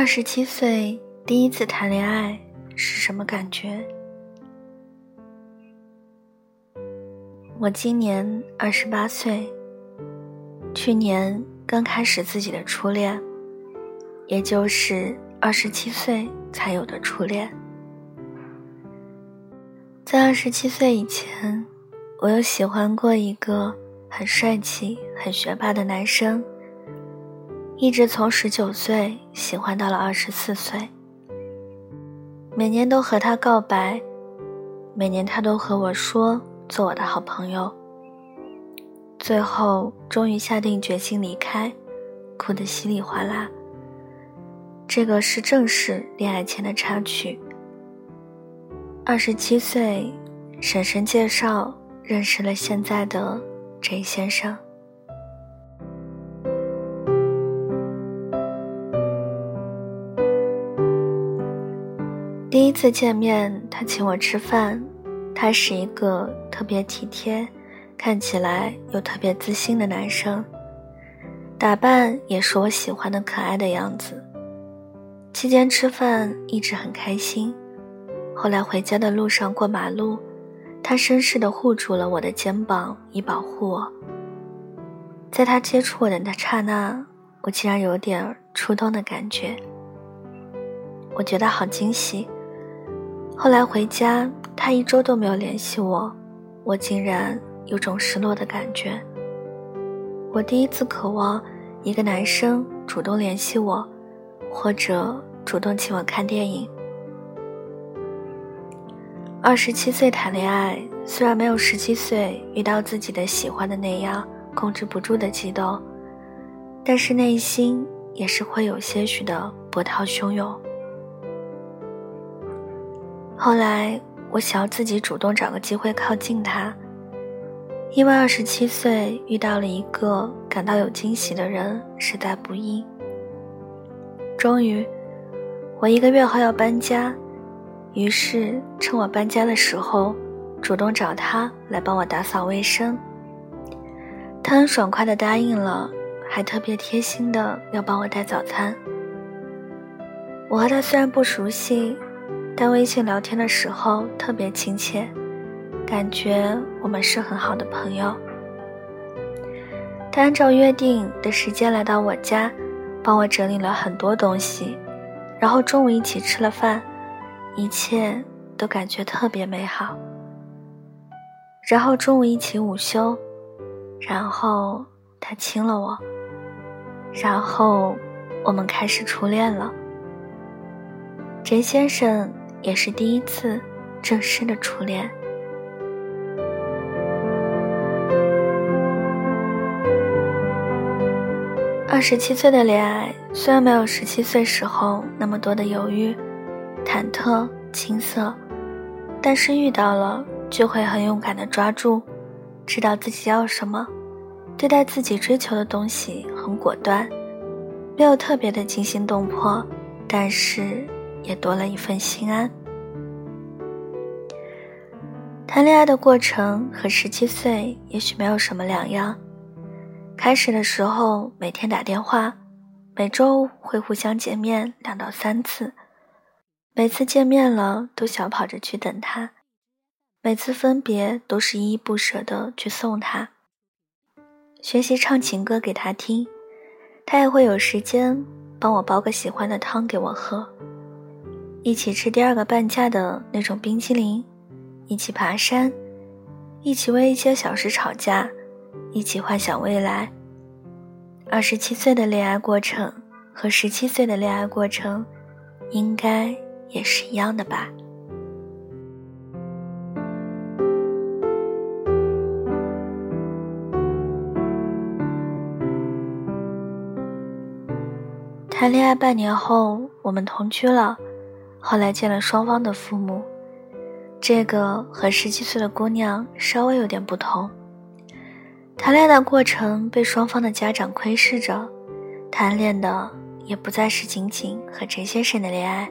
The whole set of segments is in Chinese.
二十七岁第一次谈恋爱是什么感觉？我今年二十八岁，去年刚开始自己的初恋，也就是二十七岁才有的初恋。在二十七岁以前，我有喜欢过一个很帅气、很学霸的男生。一直从十九岁喜欢到了二十四岁，每年都和他告白，每年他都和我说做我的好朋友。最后终于下定决心离开，哭得稀里哗啦。这个是正式恋爱前的插曲。二十七岁，婶婶介绍认识了现在的 J 先生。第一次见面，他请我吃饭。他是一个特别体贴、看起来又特别自信的男生，打扮也是我喜欢的可爱的样子。期间吃饭一直很开心。后来回家的路上过马路，他绅士地护住了我的肩膀，以保护我。在他接触我的那刹那，我竟然有点触动的感觉。我觉得好惊喜。后来回家，他一周都没有联系我，我竟然有种失落的感觉。我第一次渴望一个男生主动联系我，或者主动请我看电影。二十七岁谈恋爱，虽然没有十七岁遇到自己的喜欢的那样控制不住的激动，但是内心也是会有些许的波涛汹涌。后来，我想要自己主动找个机会靠近他，因为二十七岁遇到了一个感到有惊喜的人，实在不易。终于，我一个月后要搬家，于是趁我搬家的时候，主动找他来帮我打扫卫生。他很爽快的答应了，还特别贴心的要帮我带早餐。我和他虽然不熟悉。但微信聊天的时候特别亲切，感觉我们是很好的朋友。他按照约定的时间来到我家，帮我整理了很多东西，然后中午一起吃了饭，一切都感觉特别美好。然后中午一起午休，然后他亲了我，然后我们开始初恋了。翟先生。也是第一次正式的初恋。二十七岁的恋爱，虽然没有十七岁时候那么多的犹豫、忐忑、青涩，但是遇到了就会很勇敢的抓住，知道自己要什么，对待自己追求的东西很果断，没有特别的惊心动魄，但是。也多了一份心安。谈恋爱的过程和十七岁也许没有什么两样。开始的时候每天打电话，每周会互相见面两到三次，每次见面了都小跑着去等他，每次分别都是依依不舍的去送他。学习唱情歌给他听，他也会有时间帮我煲个喜欢的汤给我喝。一起吃第二个半价的那种冰淇淋，一起爬山，一起为一些小事吵架，一起幻想未来。二十七岁的恋爱过程和十七岁的恋爱过程，应该也是一样的吧？谈恋爱半年后，我们同居了。后来见了双方的父母，这个和十七岁的姑娘稍微有点不同。谈恋爱的过程被双方的家长窥视着，谈恋的也不再是仅仅和陈先生的恋爱。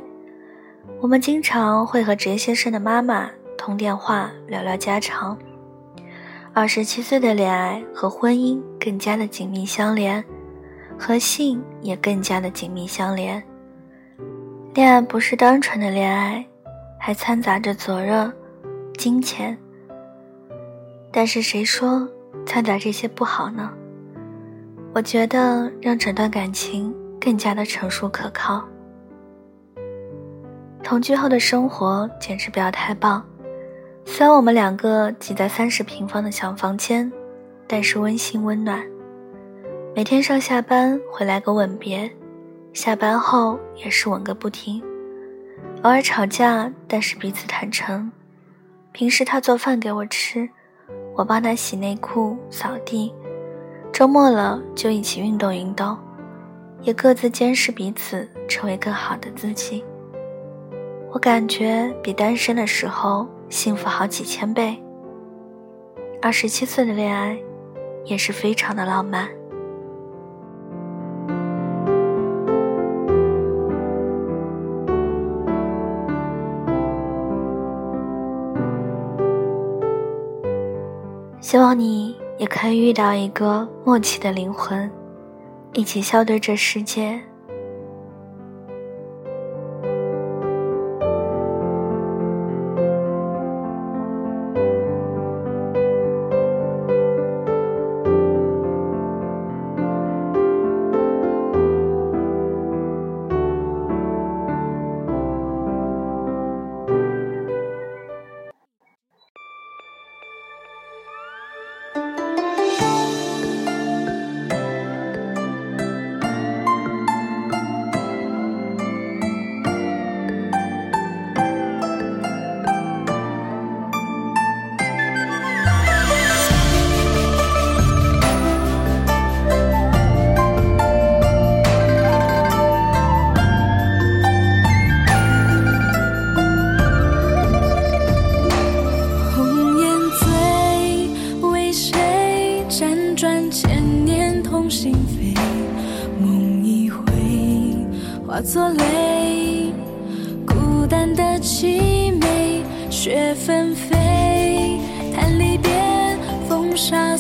我们经常会和陈先生的妈妈通电话聊聊家常。二十七岁的恋爱和婚姻更加的紧密相连，和性也更加的紧密相连。恋爱不是单纯的恋爱，还掺杂着责任、金钱。但是谁说掺杂这些不好呢？我觉得让整段感情更加的成熟可靠。同居后的生活简直不要太棒，虽然我们两个挤在三十平方的小房间，但是温馨温暖。每天上下班回来个吻别，下班后也是吻个不停。偶尔吵架，但是彼此坦诚。平时他做饭给我吃，我帮他洗内裤、扫地。周末了就一起运动运动，也各自监视彼此，成为更好的自己。我感觉比单身的时候幸福好几千倍。二十七岁的恋爱，也是非常的浪漫。希望你也可以遇到一个默契的灵魂，一起笑对这世界。凄美，雪纷飞，叹离别，风沙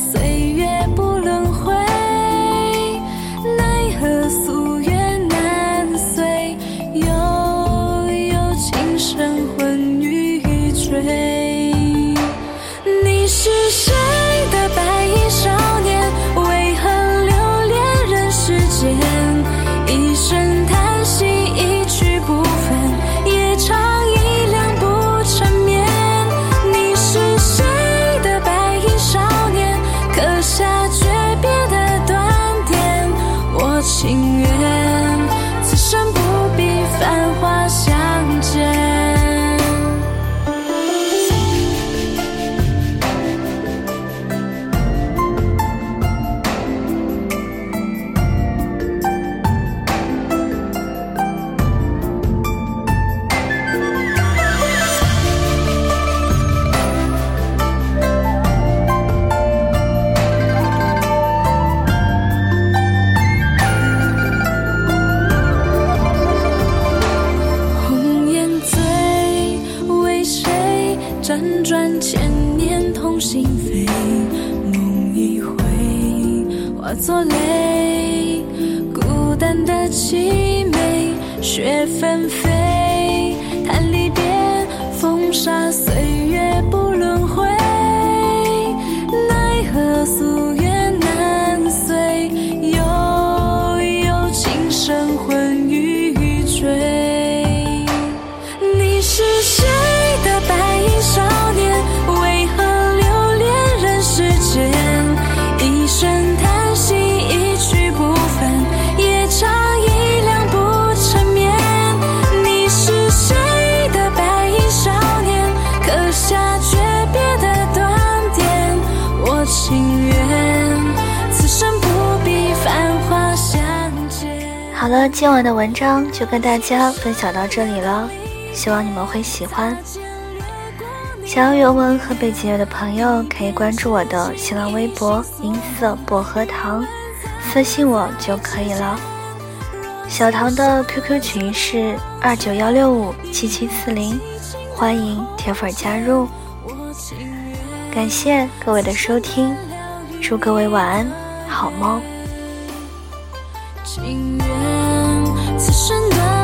辗转千年，痛心扉，梦一回。化作泪，孤单的凄美，雪纷飞，叹离别，风沙岁月不轮回，奈何宿好了，今晚的文章就跟大家分享到这里了，希望你们会喜欢。想要原文和背景乐的朋友，可以关注我的新浪微博“音色薄荷糖”，私信我就可以了。小唐的 QQ 群是二九幺六五七七四零，欢迎铁粉加入。感谢各位的收听，祝各位晚安，好梦。情愿。此生的